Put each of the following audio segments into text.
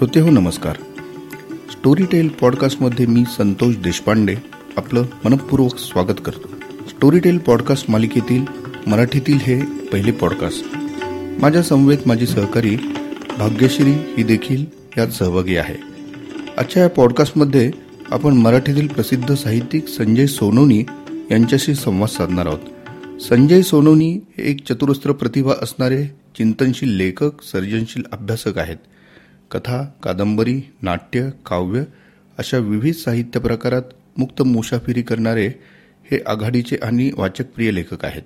श्रोते हो नमस्कार. स्टोरी टेल पॉडकास्टमध्ये मी संतोष देशपांडे आपलं मनपूर्वक स्वागत करतो. स्टोरी टेल पॉडकास्ट मालिकेतील मराठीतील हे पहिले पॉडकास्ट माझ्या समवेत माझी सहकारी भाग्यश्री ही देखील यात सहभागी आहे. आजच्या या पॉडकास्टमध्ये आपण मराठीतील प्रसिद्ध साहित्यिक संजय सोनोनी यांच्याशी संवाद साधणार आहोत. संजय सोनोनी हे एक चतुरस्त्र प्रतिभा असणारे चिंतनशील लेखक सर्जनशील अभ्यासक आहेत. कथा कादंबरी नाट्य काव्य अशा विविध साहित्य प्रकारात मुक्त मुसाफिरी करणारे हे आघाडीचे आणि वाचकप्रिय लेखक आहेत.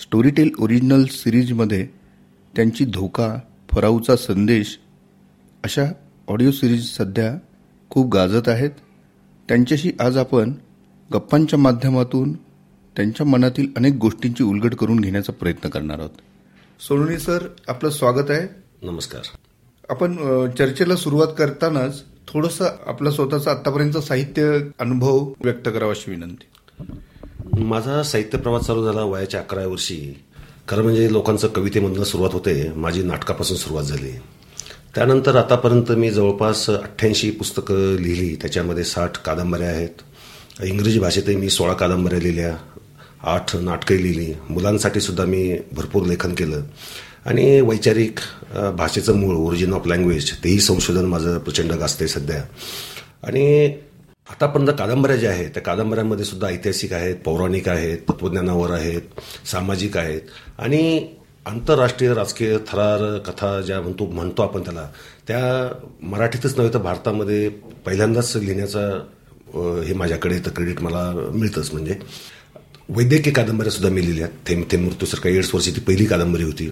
स्टोरीटेल ओरिजिनल सिरीजमध्ये त्यांची धोका फराऊचा संदेश अशा ऑडिओ सिरीज सध्या खूप गाजत आहेत. त्यांच्याशी आज आपण गप्पांच्या माध्यमातून त्यांच्या मनातील अनेक गोष्टींची उलगड करून घेण्याचा प्रयत्न करणार आहोत. सोनोनी सर आपलं स्वागत आहे. नमस्कार. आपण चर्चेला सुरुवात करतानाच थोडंसं आपला स्वतःचा आतापर्यंत साहित्य अनुभव व्यक्त करावा अशी विनंती. माझा साहित्य प्रवास चालू झाला वयाच्या अकराव्या वर्षी. खरं म्हणजे लोकांचं कवितेमधनं सुरुवात होते माझी नाटकापासून सुरुवात झाली. त्यानंतर आतापर्यंत मी जवळपास अठ्ठ्याऐंशी पुस्तकं लिहिली त्याच्यामध्ये साठ कादंबऱ्या आहेत. इंग्रजी भाषेतही मी सोळा कादंबऱ्या लिहिल्या आठ नाटकं लिहिली. मुलांसाठी सुद्धा मी भरपूर लेखन केलं. आणि वैचारिक भाषेचं मूळ ओरिजिन ऑफ लँग्वेज तेही संशोधन माझं प्रचंड गाजते सध्या. आणि आतापर्यंत कादंबऱ्या ज्या आहेत त्या कादंबऱ्यांमध्ये सुद्धा ऐतिहासिक आहेत पौराणिक आहेत तत्वज्ञानावर आहेत सामाजिक आहेत. आणि आंतरराष्ट्रीय राजकीय थरार कथा ज्या म्हणतो म्हणतो आपण त्याला त्या मराठीतच नव्हे तर भारतामध्ये पहिल्यांदाच लिहिण्याचा हे माझ्याकडे तर क्रेडिट मला मिळतंच. म्हणजे वैद्यकीय कादंबऱ्या सुद्धा मी लिहिल्या थेंब थेंब मृत्यूसारखा एड्स वर्षी ती पहिली कादंबरी होती.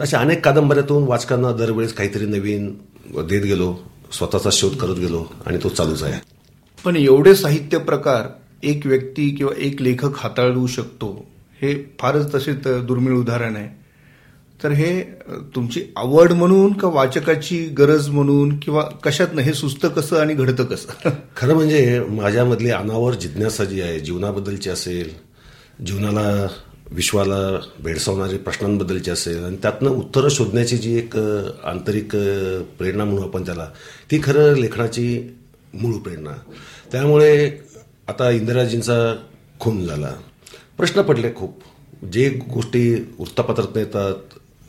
तशा अनेक कादंबऱ्यातून वाचकांना दरवेळेस काहीतरी नवीन देत गेलो स्वतःचा शोध करत गेलो आणि तो चालूच आहे. पण एवढे साहित्य प्रकार एक व्यक्ती किंवा एक लेखक हाताळू शकतो हे फारच तसे दुर्मिळ उदाहरण आहे. तर हे तुमची आवड म्हणून का वाचकाची गरज म्हणून किंवा कशात हे सुस्त कसं आणि घडतं कसं? खरं म्हणजे माझ्यामधली अनावर जिज्ञासा जी आहे जीवनाबद्दलची असेल जीवनाला विश्वाला भेडसावणारे प्रश्नांबद्दलची असेल आणि त्यातनं उत्तरं शोधण्याची जी एक आंतरिक प्रेरणा म्हणू आपण त्याला ती खरं लेखनाची मूळ प्रेरणा. त्यामुळे आता इंदिराजींचा खून झाला. प्रश्न पडले खूप. जे गोष्टी वृत्तपत्रात येतात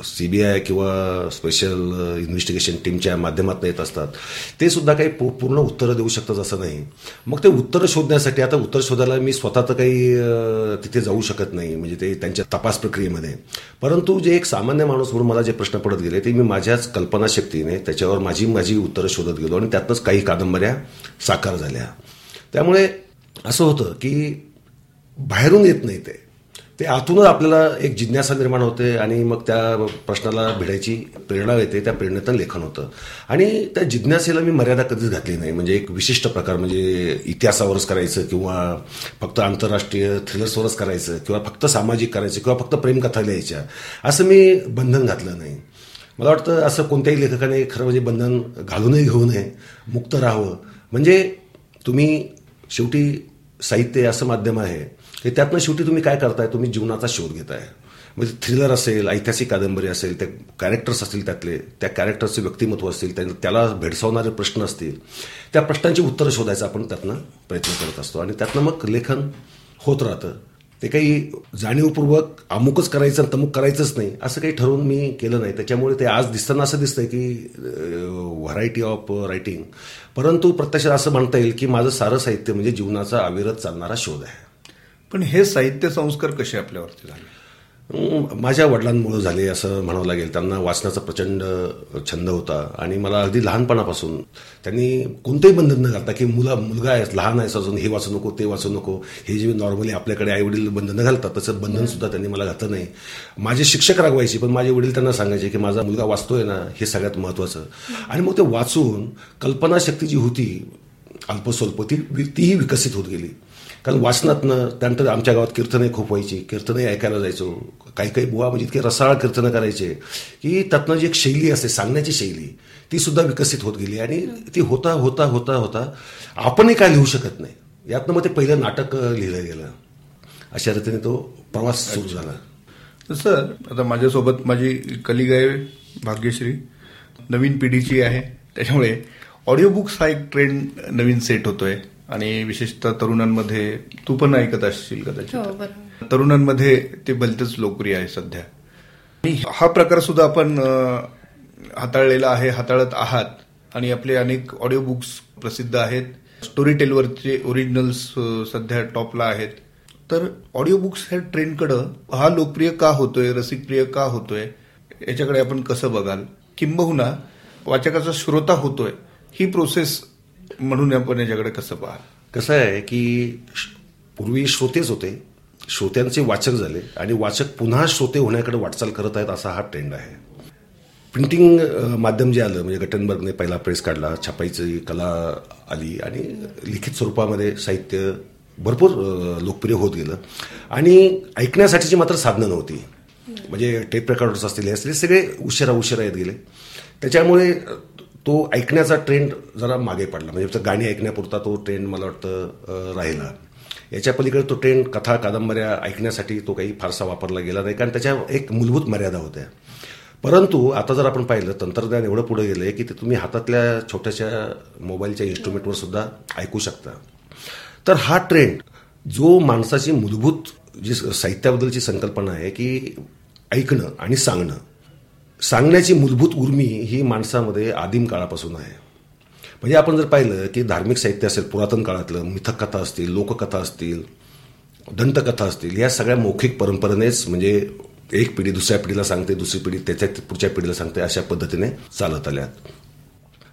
सीबीआय किंवा स्पेशल इन्व्हेस्टिगेशन टीमच्या माध्यमातून येत असतात. ते सुद्धा काही पूर्ण उत्तरं देऊ शकतात असं नाही. मग ते उत्तरं शोधण्यासाठी आता उत्तर शोधायला मी स्वतः तर काही uh, तिथे जाऊ शकत नाही. म्हणजे ते त्यांच्या तपास प्रक्रियेमध्ये. परंतु जे एक सामान्य माणूस म्हणून मला जे प्रश्न पडत गेले ते मी माझ्याच कल्पनाशक्तीने त्याच्यावर माझी माझी उत्तरं शोधत गेलो आणि त्यातनंच काही कादंबऱ्या साकार झाल्या. त्यामुळे असं होतं की बाहेरून येत नाही ते. ते आतूनच आपल्याला एक जिज्ञासा निर्माण होते आणि मग त्या प्रश्नाला भिडायची प्रेरणा येते त्या प्रेरणेतून लेखन होतं. आणि त्या जिज्ञासेला मी मर्यादा कधीच घातली नाही. म्हणजे एक विशिष्ट प्रकार म्हणजे इतिहासावरच करायचं किंवा फक्त आंतरराष्ट्रीय थ्रिलर्सवरच करायचं किंवा फक्त सामाजिक करायचं किंवा फक्त प्रेमकथा लिहायच्या असं मी बंधन घातलं नाही. मला वाटतं असं कोणत्याही लेखकाने खरं म्हणजे बंधन घालूनही घेऊ नये मुक्त राहावं. म्हणजे तुम्ही शेवटी साहित्य असं माध्यम आहे हे त्यातनं शेवटी तुम्ही काय करताय? तुम्ही जीवनाचा शोध घेताय. म्हणजे थ्रिलर असेल ऐतिहासिक कादंबरी असेल त्या कॅरेक्टर्स असतील त्यातले त्या कॅरेक्टरचे व्यक्तिमत्व असतील त्याला भेडसावणारे प्रश्न असतील त्या प्रश्नांची उत्तरं शोधायचा आपण त्यातनं प्रयत्न करत असतो. आणि त्यातनं मग लेखन होत राहतं. ते काही जाणीवपूर्वक अमुकच करायचं आणि तमुक करायचंच नाही असं काही ठरवून मी केलं नाही. त्याच्यामुळे ते आज दिसताना असं दिसतंय की व्हरायटी ऑफ रायटिंग परंतु प्रत्यक्षात असं म्हणता येईल की माझं सारं साहित्य म्हणजे जीवनाचा अविरत चालणारा शोध आहे. पण हे साहित्य संस्कार कसे आपल्यावरती झाले? माझ्या वडिलांमुळे झाले असं म्हणावं लागेल. त्यांना वाचनाचा प्रचंड छंद होता आणि मला अगदी लहानपणापासून त्यांनी कोणतंही बंधन न घालता की मुला मुलगा आहे लहान आहे अजून हे वाचू नको ते वाचू नको हे जे नॉर्मली आपल्याकडे आई वडील बंधनं घालतात तसं बंधन सुद्धा त्यांनी मला घातलं नाही. माझे शिक्षक रागवायचे पण माझे वडील त्यांना सांगायचे की माझा मुलगा वाचतोय ना हे सगळ्यात महत्वाचं. आणि मग ते वाचून कल्पनाशक्ती जी होती अल्पस्वल्प ती तीही विकसित होत गेली. कारण वाचनातनं त्यानंतर आमच्या गावात कीर्तने खूप व्हायची. कीर्तनही ऐकायला जायचो. काही काही बुवा म्हणजे इतके रसाळ कीर्तनं करायचे की त्यातनं जी एक शैली असते सांगण्याची शैली ती सुद्धा विकसित होत गेली आणि ती होता होता होता होता आपणही काय लिहू शकत नाही. यातनं मग ते पहिलं नाटक लिहिलं गेलं. अशा रीतीने तो प्रवास सुरू झाला. सर आता माझ्यासोबत माझी कलिग आहे भाग्यश्री नवीन पिढीची आहे. त्याच्यामुळे ऑडिओ बुक्स हा एक ट्रेंड नवीन सेट होतोय. आणि विशेषतः तरुणांमध्ये तू पण ऐकत असशील हो कदाचित बरोबर. तरुणांमध्ये ते भलतेच लोकप्रिय आहे सध्या. आणि हा प्रकार सुद्धा आपण हाताळलेला आहे हाताळत आहात. आणि आपले अनेक ऑडिओ बुक्स प्रसिद्ध आहेत. स्टोरी टेलवरचे ओरिजिनल्स सध्या टॉपला आहेत. तर ऑडिओ बुक्स ह्या ट्रेंडकडं हा लोकप्रिय का होतोय रसिकप्रिय का होतोय याच्याकडे आपण कसं बघाल? किंबहुना वाचकाचा श्रोता होतोय. ही प्रोसेस म्हणून आपण याच्याकडे कसं पाहाल? कसं आहे की श- पूर्वी श्रोतेच होते. श्रोत्यांचे वाचक झाले. आणि वाचक पुन्हा श्रोते होण्याकडे वाटचाल करत आहेत असा हा ट्रेंड आहे. प्रिंटिंग माध्यम जे आलं म्हणजे गटनबर्गने पहिला प्रेस काढला छापाईची कला आली आणि लिखित स्वरूपामध्ये साहित्य भरपूर लोकप्रिय होत गेलं. आणि ऐकण्यासाठीची मात्र साधनं नव्हती. म्हणजे टेप रेकॉर्डर्स असतील हे असतील सगळे उशिरा उशिरा येत गेले. त्याच्यामुळे तो ऐकण्याचा ट्रेंड जरा मागे पडला. म्हणजे गाणी ऐकण्यापुरता तो ट्रेंड मला वाटतं राहिला. याच्या पलीकडे तो ट्रेंड कथा कादंबऱ्या ऐकण्यासाठी तो काही फारसा वापरला गेला नाही कारण त्याच्या एक मूलभूत मर्यादा होत्या. परंतु आता जर आपण पाहिलं तंत्रज्ञान एवढं पुढे गेलं आहे की ते तुम्ही हातातल्या छोट्याशा मोबाईलच्या इन्स्ट्रुमेंटवर सुद्धा ऐकू शकता. तर हा ट्रेंड जो माणसाची मूलभूत जी साहित्याबद्दलची संकल्पना आहे की ऐकणं आणि सांगणं सांगण्याची मूलभूत उर्मी ही माणसामध्ये आदिम काळापासून आहे. म्हणजे आपण जर पाहिलं की धार्मिक साहित्य असेल पुरातन काळातलं मिथक कथा असतील लोककथा असतील दंतकथा असतील या सगळ्या मौखिक परंपरेनेच म्हणजे एक पिढी दुसऱ्या पिढीला सांगते दुसरी पिढी त्याच्या पुढच्या पिढीला सांगते अशा पद्धतीने चालत आल्यात.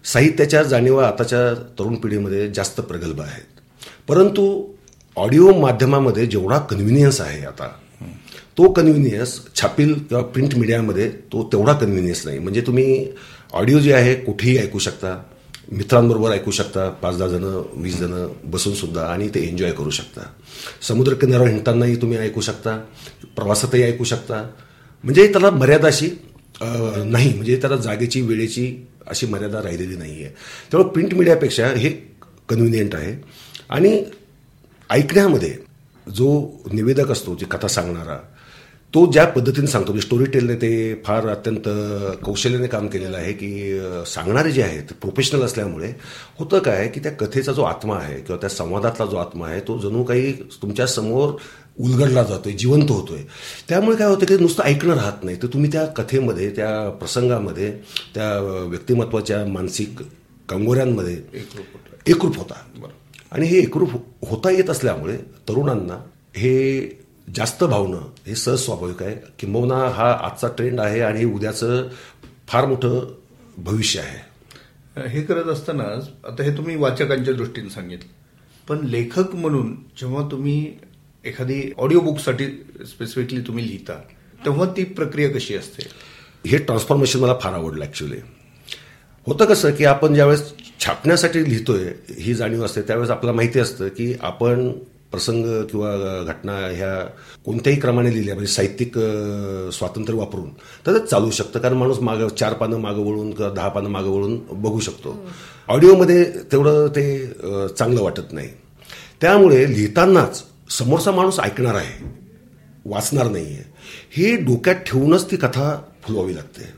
साहित्याच्या जाणीवा आताच्या तरुण पिढीमध्ये जास्त प्रगल्भ आहेत. परंतु ऑडिओ माध्यमामध्ये जेवढा कन्व्हिनियन्स आहे आता तो कन्व्हिनियन्स छापील किंवा प्रिंट मीडियामध्ये तो तेवढा कन्व्हिनियन्स नाही. म्हणजे तुम्ही ऑडिओ जे आहे कुठेही ऐकू शकता. मित्रांबरोबर ऐकू शकता. पाच दहा जणं वीस जणं बसून सुद्धा आणि ते एन्जॉय करू शकता. समुद्रकिनाऱ्यावर हिंडतानाही तुम्ही ऐकू शकता. प्रवासातही ऐकू शकता. म्हणजे त्याला मर्यादा अशी नाही. म्हणजे त्याला जागेची वेळेची अशी मर्यादा राहिलेली नाही आहे त्यामुळे प्रिंट मीडियापेक्षा हे कन्व्हिनियंट आहे. आणि ऐकण्यामध्ये जो निवेदक असतो जी कथा सांगणारा तो ज्या पद्धतीने सांगतो म्हणजे स्टोरी टेलने ते फार अत्यंत कौशल्याने काम केलेलं आहे की सांगणारे जे आहेत प्रोफेशनल असल्यामुळे होतं काय की त्या कथेचा जो आत्मा आहे किंवा त्या संवादातला जो आत्मा आहे तो जणू काही तुमच्यासमोर उलगडला जातोय जिवंत होतोय. त्यामुळे काय होतं की नुसतं ऐकणं राहत नाही. तर तुम्ही त्या कथेमध्ये त्या प्रसंगामध्ये त्या व्यक्तिमत्वाच्या मानसिक कंगोऱ्यांमध्ये एकरूप होता. आणि हे एकरूप होता येत असल्यामुळे तरुणांना हे जास्त भावणं हे सहज स्वाभाविक आहे. किंबहुना हा आजचा ट्रेंड आहे आणि उद्याचं फार मोठं भविष्य आहे. हे करत असताना आता हे तुम्ही वाचकांच्या दृष्टीने सांगितलं. पण लेखक म्हणून जेव्हा तुम्ही एखादी ऑडिओ बुकसाठी स्पेसिफिकली तुम्ही लिहिता तेव्हा ती प्रक्रिया कशी असते? हे ट्रान्सफॉर्मेशन मला फार आवडलं ॲक्च्युली होतं कसं की आपण ज्यावेळेस छापण्यासाठी लिहितोय ही जाणीव असते त्यावेळेस आपल्याला माहिती असतं की आपण प्रसंग किंवा घटना ह्या कोणत्याही क्रमाने लिहिल्या म्हणजे साहित्यिक स्वातंत्र्य वापरून तर चालू शकतं. कारण माणूस मागं चार पानं मागं वळून किंवा दहा पानं मागं वळून बघू शकतो. ऑडिओमध्ये तेवढं ते चांगलं वाटत नाही. त्यामुळे लिहितानाच समोरचा माणूस ऐकणार आहे वाचणार नाही आहे हे डोक्यात ठेवूनच ती कथा फुलवावी लागते.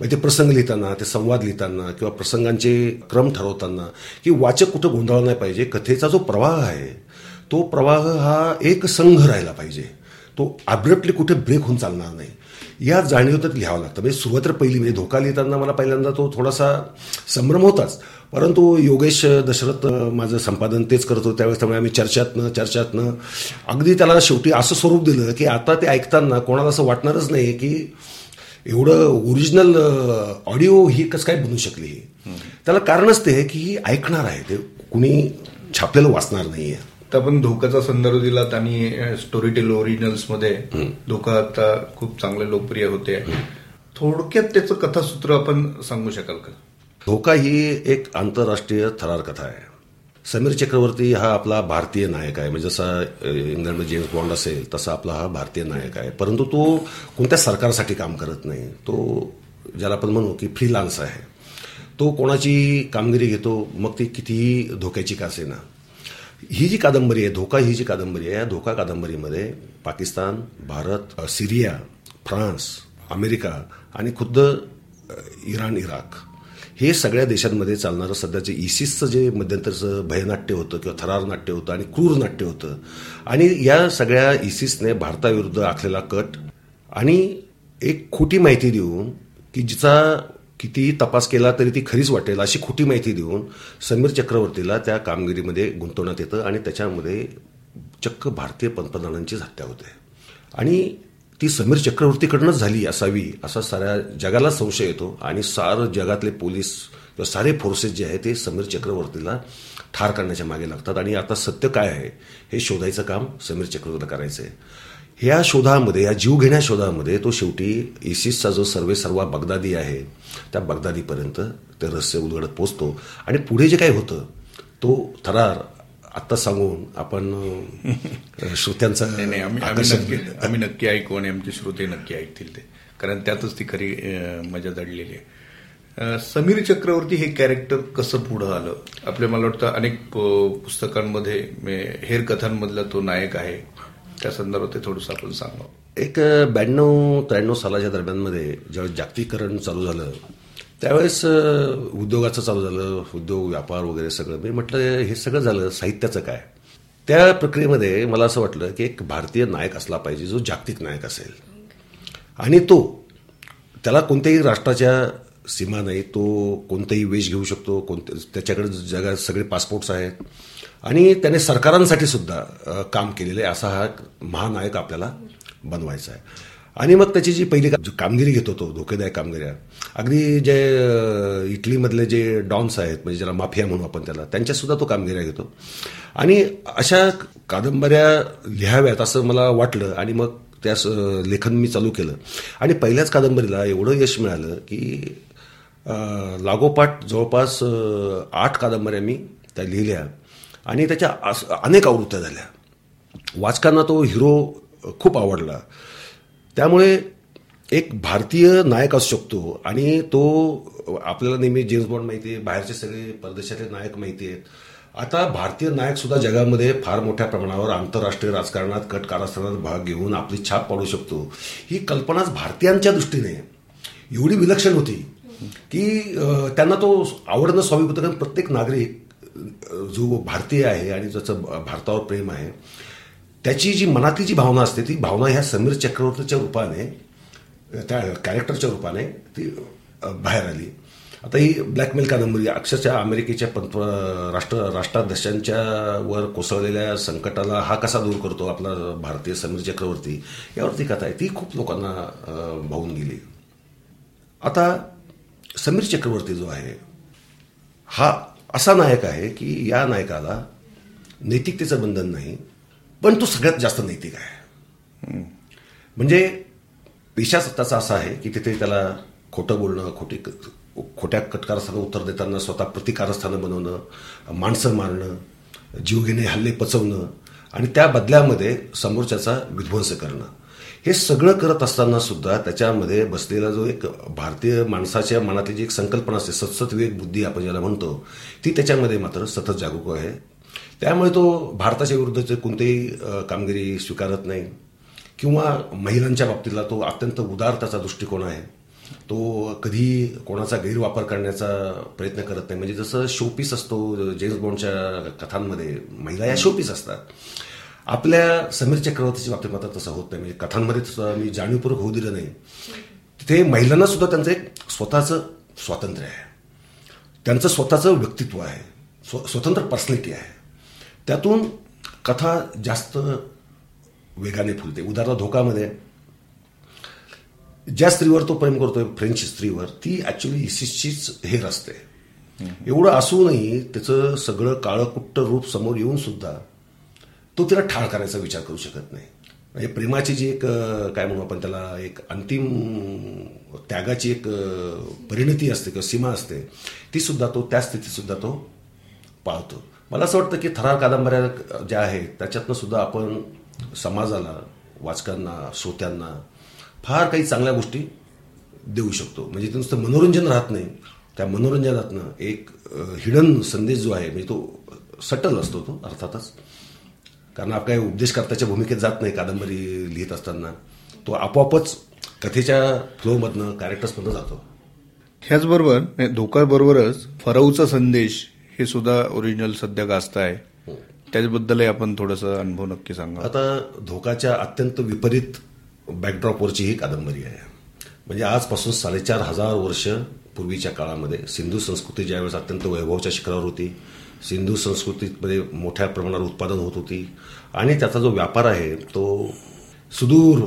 म्हणजे ते प्रसंग लिहिताना ते संवाद लिहिताना किंवा प्रसंगांचे क्रम ठरवताना की वाचक कुठं गोंधळ नाही पाहिजे कथेचा जो प्रवाह आहे तो प्रवाह हा एक संघ राहिला पाहिजे. तो अब्रप्टली कुठे ब्रेक होऊन चालणार नाही. या जाणीवतच लिहावं लागतं. म्हणजे सुरुवात पहिली म्हणजे धोका लिहिताना मला पहिल्यांदा तो थोडासा संभ्रम होताच. परंतु योगेश दशरथ माझं संपादन तेच करत होतं. त्यावेळेस त्यामुळे आम्ही चर्चातनं चर्चातनं अगदी त्याला शेवटी असं स्वरूप दिलं की आता ते ऐकताना कोणाला असं वाटणारच नाही की एवढं ओरिजिनल ऑडिओ ही कसं काय बनू शकली त्याला कारणच ते आहे की ही ऐकणार आहे. ते कुणी छापलेलं वाचणार नाहीये. तर आपण धोकाचा संदर्भ दिलात आणि स्टोरी टेल ओरिजिनल्समध्ये धोका आता खूप चांगले लोकप्रिय होते. थोडक्यात त्याचं कथासूत्र आपण सांगू शकाल का? धोका ही एक आंतरराष्ट्रीय थरार कथा आहे. समीर चक्रवर्ती हा आपला भारतीय नायक आहे. म्हणजे जसा इंग्लंडमध्ये जेम्स बॉन्ड असेल तसा आपला हा भारतीय नायक आहे. परंतु तो कोणत्या सरकारसाठी काम करत नाही तो ज्याला आपण म्हणू की फ्रीलान्स आहे तो कोणाची कामगिरी घेतो मग ती कितीही धोक्याची का असेना ही जी कादंबरी आहे धोका ही जी कादंबरी आहे या धोका कादंबरीमध्ये Pakistan Bharat Syria France America आणि खुद्द इराण इराक हे सगळ्या देशांमध्ये चालणारं सध्याचे इसिसचं जे मध्यंतरचं भयनाट्य होतं किंवा थरार नाट्य होतं आणि क्रूर नाट्य होतं. आणि या सगळ्या इसिसने भारताविरुद्ध आखलेला कट आणि एक खोटी माहिती देऊन की जिचा कितीही तपास केला तरी ती खरीच वाटेल अशी खोटी माहिती देऊन समीर चक्रवर्तीला त्या कामगिरीमध्ये गुंतवण्यात येतं आणि त्याच्यामध्ये चक्क भारतीय पंतप्रधानांचीच हत्या होते. आणि ती समीर चक्रवर्तीकडनंच झाली असावी असा साऱ्या जगाला संशय येतो आणि सारं जगातले पोलीस किंवा सारे फोर्सेस जे आहे ते समीर चक्रवर्तीला ठार करण्याच्या मागे लागतात. आणि आता सत्य काय आहे हे शोधायचं काम समीर चक्रवर्तीला करायचं आहे ह्या शोधामध्ये या जीवघेण्या शोधामध्ये तो शेवटी इसिसचा जो सर्वे सर्वा बगदादी आहे त्या बगदादीपर्यंत ते रहस्य उलगडत पोचतो आणि पुढे जे काही होतं तो थरार आत्ता सांगून आपण श्रोत्यांचा आम्ही आम्ही नक्की आम्ही नक्की ऐकू आणि आमचे श्रोते नक्की ऐकतील ते. कारण त्यातच ती खरी मजा दडलेली आहे. समीर चक्रवर्ती हे कॅरेक्टर कसं पुढं आलं? आपल्या मला वाटतं अनेक पुस्तकांमध्ये हेर कथांमधला तो नायक आहे. त्या संदर्भात ते थोडंसं आपण सांगावं. एक ब्याण्णव त्र्याण्णव सालाच्या दरम्यानमध्ये ज्यावेळेस जागतिकीकरण चालू झालं त्यावेळेस उद्योगाचं चालू झालं उद्योग व्यापार वगैरे सगळं. मी म्हटलं हे सगळं झालं साहित्याचं काय? त्या प्रक्रियेमध्ये मला असं वाटलं की एक भारतीय नायक असला पाहिजे जो जागतिक नायक असेल. आणि तो त्याला कोणत्याही राष्ट्राच्या सीमा नाही तो कोणताही वेश घेऊ शकतो कोणते त्याच्याकडे जगात सगळे पासपोर्ट्स आहेत. आणि त्याने सरकारांसाठी सुद्धा काम केलेलं आहे असा हा महानायक आपल्याला बनवायचा आहे. आणि मग त्याची जी पहिली कामगिरी घेतो तो धोकेदायक कामगिऱ्या अगदी जे इटलीमधले जे डॉन्स आहेत म्हणजे ज्याला माफिया म्हणू आपण त्याला त्यांच्यासुद्धा तो कामगिऱ्या घेतो. आणि अशा कादंबऱ्या लिहाव्यात असं मला वाटलं आणि मग त्यास लेखन मी चालू केलं. आणि पहिल्याच कादंबरीला एवढं यश मिळालं की लागोपाठ जवळपास आठ कादंबऱ्या मी त्या लिहिल्या. आणि त्याच्या अनेक आवृत्त्या झाल्या. वाचकांना तो हिरो खूप आवडला. त्यामुळे एक भारतीय नायक असू शकतो आणि तो आपल्याला नेहमी जेम्स बॉन्ड माहिती आहे बाहेरचे सगळे परदेशातले नायक माहिती आहेत. आता भारतीय नायक सुद्धा जगामध्ये फार मोठ्या प्रमाणावर आंतरराष्ट्रीय राजकारणात कट कारस्थानात भाग घेऊन आपली छाप पाडू शकतो. ही कल्पनाच भारतीयांच्या दृष्टीने एवढी विलक्षण होती की त्यांना तो आवडणं स्वाभाविक होतं कारण प्रत्येक नागरिक जो भारतीय आहे आणि ज्याचं भारतावर प्रेम आहे त्याची जी मनातली जी भावना असते ती भावना ह्या समीर चक्रवर्तीच्या रूपाने त्या कॅरेक्टरच्या रूपाने ती बाहेर आली. आता ही ब्लॅकमेल कादंबरी अक्षरशः अमेरिकेच्या पंत राष्ट्र राष्ट्राध्यक्षांच्या वर कोसळलेल्या संकटाला हा कसा दूर करतो आपला भारतीय समीर चक्रवर्ती यावरती कथा आहे. ती खूप लोकांना भावून गेली. आता समीर चक्रवर्ती जो आहे हा असा नायक आहे की या नायकाला नैतिकतेचं बंधन नाही पण तो सगळ्यात जास्त नैतिक आहे. म्हणजे पेशा सत्ताचा असा आहे की तिथे त्याला खोटं बोलणं खोटी खोट्या कटकारस्थानं उत्तर देताना स्वतः प्रतिकारस्थानं बनवणं माणसं मारणं जीवघेणे हल्ले पचवणं आणि त्या बदल्यामध्ये समोरच्याचा विध्वंस करणं. हे सगळं करत असताना सुद्धा त्याच्यामध्ये बसलेला जो एक भारतीय माणसाच्या मनातली जी एक संकल्पना असते सतसत विवेक बुद्धी आपण ज्याला म्हणतो ती त्याच्यामध्ये मात्र सतत जागरूक आहे. त्यामुळे तो भारताच्या विरुद्धचे कोणतेही कामगिरी स्वीकारत नाही किंवा महिलांच्या बाबतीतला तो अत्यंत उदार त्याचा दृष्टिकोन आहे तो कधी कोणाचा गैरवापर करण्याचा प्रयत्न करत नाही. म्हणजे जसं शोपीस असतो जेम्स बॉन्डच्या कथांमध्ये महिला या शोपीस असतात. आपल्या समीर चक्रवर्तीच्या बाबतीत मात्र तसं होत नाही. म्हणजे कथांमध्ये तसं मी जाणीवपूर्वक होऊ दिलं नाही. तिथे महिलांना सुद्धा त्यांचं एक स्वतःचं स्वातंत्र्य आहे. त्यांचं स्वतःचं व्यक्तित्व आहे. स्व स्वतंत्र पर्सनॅलिटी आहे. त्यातून कथा जास्त वेगाने फुलते. उदाहरण धोकामध्ये ज्या स्त्रीवर तो प्रेम करतोय फ्रेंच स्त्रीवर ती ऍक्च्युली इसिसचीच हेर असते एवढं असूनही त्याचं सगळं काळकुट्ट रूप समोर येऊन सुद्धा तो तिला ठार करायचा विचार करू शकत नाही. म्हणजे प्रेमाची जी एक काय म्हणू आपण त्याला एक अंतिम त्यागाची एक परिणती असते किंवा सीमा असते ती सुद्धा तो त्या स्थितीत सुद्धा तो पाळतो. मला असं वाटतं की थरार कादंबऱ्या ज्या आहेत त्याच्यातनं सुद्धा आपण समाजाला वाचकांना श्रोत्यांना फार काही चांगल्या गोष्टी देऊ शकतो. म्हणजे ते नुसतं मनोरंजन राहत नाही. त्या मनोरंजनातनं एक हिडन संदेश जो आहे म्हणजे तो सटल असतो तो अर्थातच. कारण आपण काही उपदेशकर्त्याच्या भूमिकेत जात नाही कादंबरी लिहित असताना. तो आपोआपच कथेच्या फ्लोमधनं कॅरेक्टर्समधनं जातो. ह्याचबरोबर धोका बरोबरच फरवचा संदेश हे सुद्धा ओरिजिनल सध्या गाजत आहे त्याच्याबद्दलही आपण थोडंसं अनुभव नक्की सांगा. आता धोकाच्या अत्यंत विपरीत बॅकड्रॉपवरची ही कादंबरी आहे. म्हणजे आजपासून साडेचार हजार वर्ष पूर्वीच्या काळामध्ये सिंधू संस्कृती ज्यावेळेस अत्यंत वैभवाच्या शिखरावर होती सिंधू संस्कृतीमध्ये मोठ्या प्रमाणावर उत्पादन होत होती. आणि त्याचा जो व्यापार आहे तो सुदूर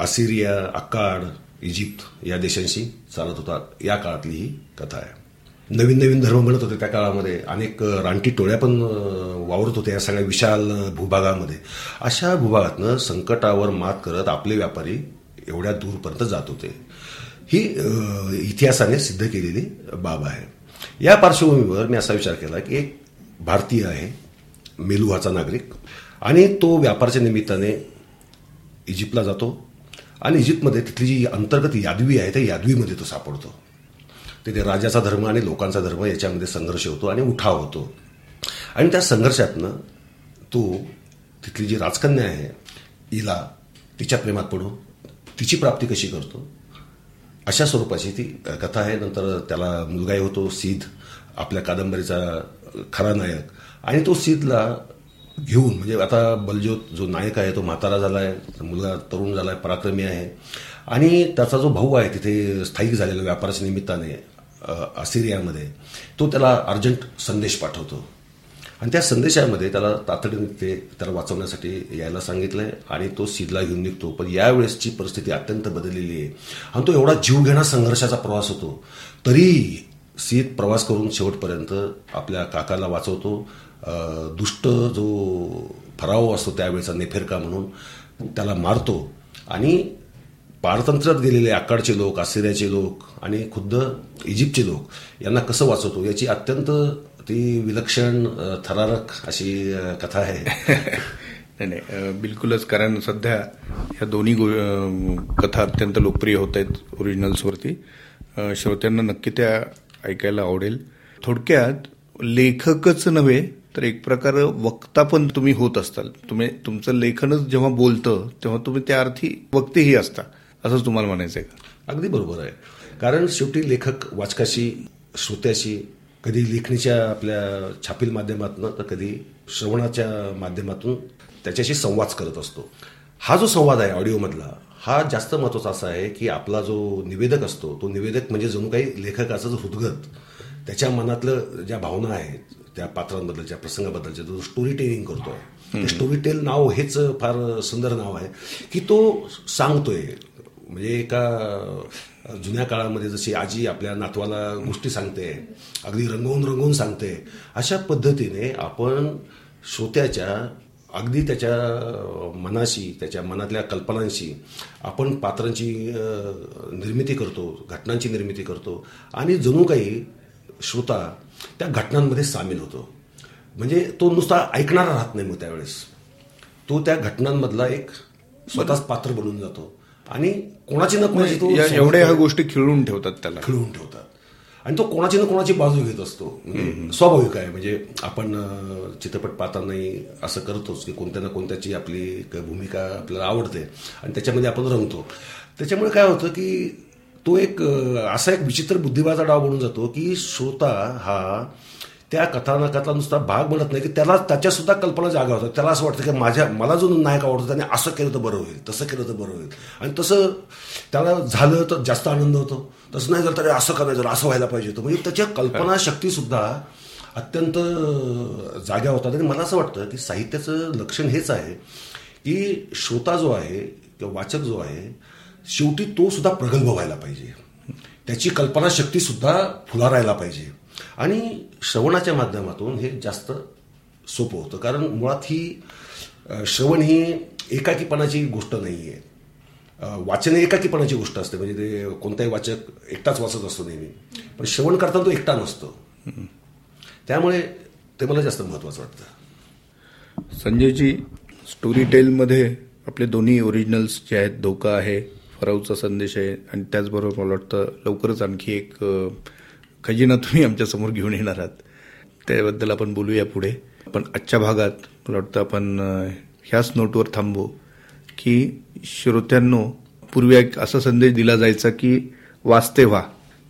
असिरिया अक्काड इजिप्त या देशांशी चालत होता. या काळातली ही कथा आहे. नवीन नवीन धर्म म्हणत होते त्या काळामध्ये. अनेक रानटी टोळ्या पण वावरत होत्या या सगळ्या विशाल भूभागामध्ये. अशा भूभागातनं संकटावर मात करत आपले व्यापारी एवढ्या दूरपर्यंत जात होते. ही इतिहासाने सिद्ध केलेली बाब आहे. या पार्श्वभूमीवर मी असा विचार केला की एक भारतीय आहे मेलुहाचा नागरिक आणि तो व्यापाराच्या निमित्ताने इजिप्तला जातो आणि इजिप्तमध्ये तिथली जी अंतर्गत यादवी आहे त्या यादवीमध्ये तो सापडतो. तिथे राजाचा धर्म आणि लोकांचा धर्म याच्यामध्ये संघर्ष होतो आणि उठाव होतो. आणि त्या संघर्षातनं तो तिथली जी राजकन्या आहे हिला तिच्या प्रेमात पडून तिची प्राप्ती कशी करतो अशा स्वरूपाची ती कथा आहे. नंतर त्याला मुलगाही होतो सीध आपल्या कादंबरीचा खरा नायक. आणि तो सीधला घेऊन म्हणजे आता बलजोत जो नायक आहे तो म्हातारा झाला आहे मुलगा तरुण झाला आहे पराक्रमी आहे. आणि त्याचा जो भाऊ आहे तिथे स्थायिक झालेला व्यापाराच्या निमित्ताने असिरियामध्ये तो त्याला अर्जंट संदेश पाठवतो. आणि त्या संदेशामध्ये त्याला तातडीने ते त्याला वाचवण्यासाठी यायला सांगितलंय आणि तो सीदला घेऊन निघतो. पण यावेळेसची परिस्थिती अत्यंत बदललेली आहे. आणि तो एवढा जीवघेणा संघर्षाचा प्रवास होतो. तरी सीत प्रवास करून शेवटपर्यंत आपल्या काकाला वाचवतो. दुष्ट जो फराव असतो त्यावेळेचा नेफेरका म्हणून त्याला मारतो. आणि पारतंत्र्यात गेलेले आकाडचे लोक आसिरियाचे लोक आणि खुद्द इजिप्तचे लोक यांना कसं वाचवतो याची अत्यंत ती विलक्षण थरारक अशी कथा आहे. नाही नाही बिलकुलच कारण सध्या ह्या दोन्ही कथा अत्यंत लोकप्रिय होत आहेत ओरिजिनल्सवरती श्रोत्यांना नक्की त्या ऐकायला आवडेल. थोडक्यात लेखकच नव्हे तर एक प्रकार वक्ता पण तुम्ही होत असताल. तुम्ही तुमचं लेखनच जेव्हा बोलतं तेव्हा तुम्ही त्या अर्थी वक्तेही असता. असंच तुम्हाला म्हणायचं आहे का? अगदी बरोबर आहे. कारण शेवटी लेखक वाचकाशी श्रोत्याशी कधी लेखणीच्या आपल्या छापील माध्यमातून तर कधी श्रवणाच्या माध्यमातून त्याच्याशी संवाद करत असतो. हा जो संवाद आहे ऑडिओमधला हा जास्त महत्त्वाचा असा आहे की आपला जो निवेदक असतो तो निवेदक म्हणजे जणू काही लेखकाचा जो हृदगत त्याच्या मनातलं ज्या भावना आहेत त्या पात्रांबद्दलच्या प्रसंगाबद्दलच्या जो स्टोरी टेलिंग करतोय स्टोरी टेल नाव हेच फार सुंदर नाव आहे की तो सांगतोय म्हणजे एका जुन्या काळामध्ये जशी आजी आपल्या नातवाला गोष्टी सांगते अगदी रंगवून रंगवून सांगते अशा पद्धतीने आपण श्रोत्याच्या अगदी त्याच्या मनाशी त्याच्या मनातल्या कल्पनांशी आपण पात्रांची निर्मिती करतो घटनांची निर्मिती करतो आणि जणू काही श्रोता त्या घटनांमध्ये सामील होतो. म्हणजे तो नुसता ऐकणारा राहत नाही मग त्यावेळेस. तो त्या घटनांमधला एक स्वतःच पात्र बनून जातो. आणि कोणाची ना कोणाची तो एवढ्या ह्या गोष्टी खिळून ठेवतात त्याला. खिळून ठेवतात. आणि तो कोणाची ना कोणाची बाजू घेत असतो. म्हणजे स्वाभाविक आहे. म्हणजे आपण चित्रपट पाहतानाही असं करतोच की कोणत्या ना कोणत्याची आपली भूमिका आपल्याला आवडते आणि त्याच्यामध्ये आपण रंगतो. त्याच्यामुळे काय होतं की तो एक असा एक विचित्र बुद्धिबाचा डाव बनून जातो की श्रोता हा त्या कथानकातला नुसता भाग बनत नाही की त्याला त्याच्या सुद्धा कल्पना जागा होतात त्याला असं वाटतं की माझ्या मला जो नायक आवडतो त्याने असं केलं तर बरं होईल तसं केलं तर बरं होईल. आणि तसं त्याला झालं तर जास्त आनंद होतो. तसं नाही झालं तरी असं का नाही असं व्हायला पाहिजे होतं. म्हणजे त्याच्या कल्पनाशक्ती सुद्धा अत्यंत जाग्या होतात. आणि मला असं वाटतं की साहित्याचं लक्षण हेच आहे की श्रोता जो आहे किंवा वाचक जो आहे शेवटी तो सुद्धा प्रगल्भ व्हायला पाहिजे. त्याची कल्पनाशक्ती सुद्धा फुलारायला पाहिजे. आणि श्रवणाच्या माध्यमातून हे जास्त सोपं होतं. कारण मुळात ही श्रवण ही एकाकीपणाची गोष्ट नाही आहे वाचन एकाकीपणाची गोष्ट असते. म्हणजे ते कोणताही वाचक एकटाच वाचत असतो नेहमी. पण श्रवण करताना तो एकटा नसतो. त्यामुळे ते मला जास्त महत्वाचं वाटतं. संजयजी स्टोरी टेलमध्ये आपले दोन्ही ओरिजिनल्स जे आहेत धोका आहे फरावचा संदेश आहे आणि त्याचबरोबर मला वाटतं लवकरच आणखी एक खजिना तुम्ही आमच्यासमोर घेऊन येणार आहात. त्याबद्दल आपण बोलूया पुढे. पण आजच्या भागात मला वाटतं आपण ह्याच नोटवर थांबू की श्रोत्यांनो पूर्वी एक असा संदेश दिला जायचा की वाचते व्हा.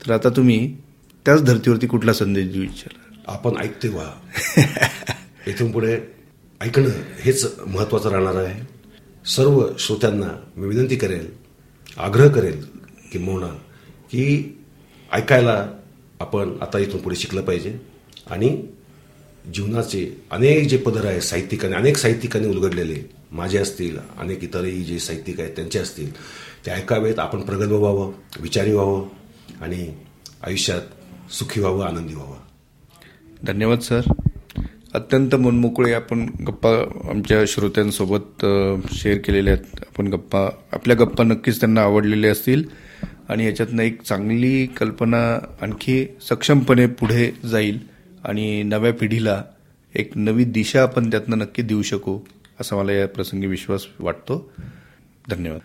तर आता तुम्ही त्याच धर्तीवरती कुठला संदेश देऊ इच्छिला आपण ऐकते व्हा. इथून पुढे ऐकणं हेच महत्त्वाचं राहणार आहे. सर्व श्रोत्यांना मी विनंती करेल आग्रह करेल किंबहुना की ऐकायला आपण आता इथून पुढे शिकलं पाहिजे. आणि जीवनाचे अनेक जे पदर आहे साहित्यिकांनी अनेक साहित्यिकांनी उलगडलेले माझे असतील अनेक इतरही जे साहित्यिक आहेत त्यांचे असतील ते ऐकावेत आपण प्रगल्भ व्हावं विचारी व्हावं आणि आयुष्यात सुखी व्हावं आनंदी व्हावं. धन्यवाद सर. अत्यंत मनमोकळे आपण गप्पा आमच्या श्रोत्यांसोबत शेअर केलेल्या आहेत. आपण गप्पा आपल्या गप्पा नक्कीच त्यांना आवडलेल्या असतील. आणि याच्यातनं एक चांगली कल्पना आणखी सक्षमपणे पुढे जाईल आणि नव्या पिढीला एक नवी दिशा आपण त्यातनं नक्की देऊ शकू असा मला या प्रसंगी विश्वास वाटतो. धन्यवाद.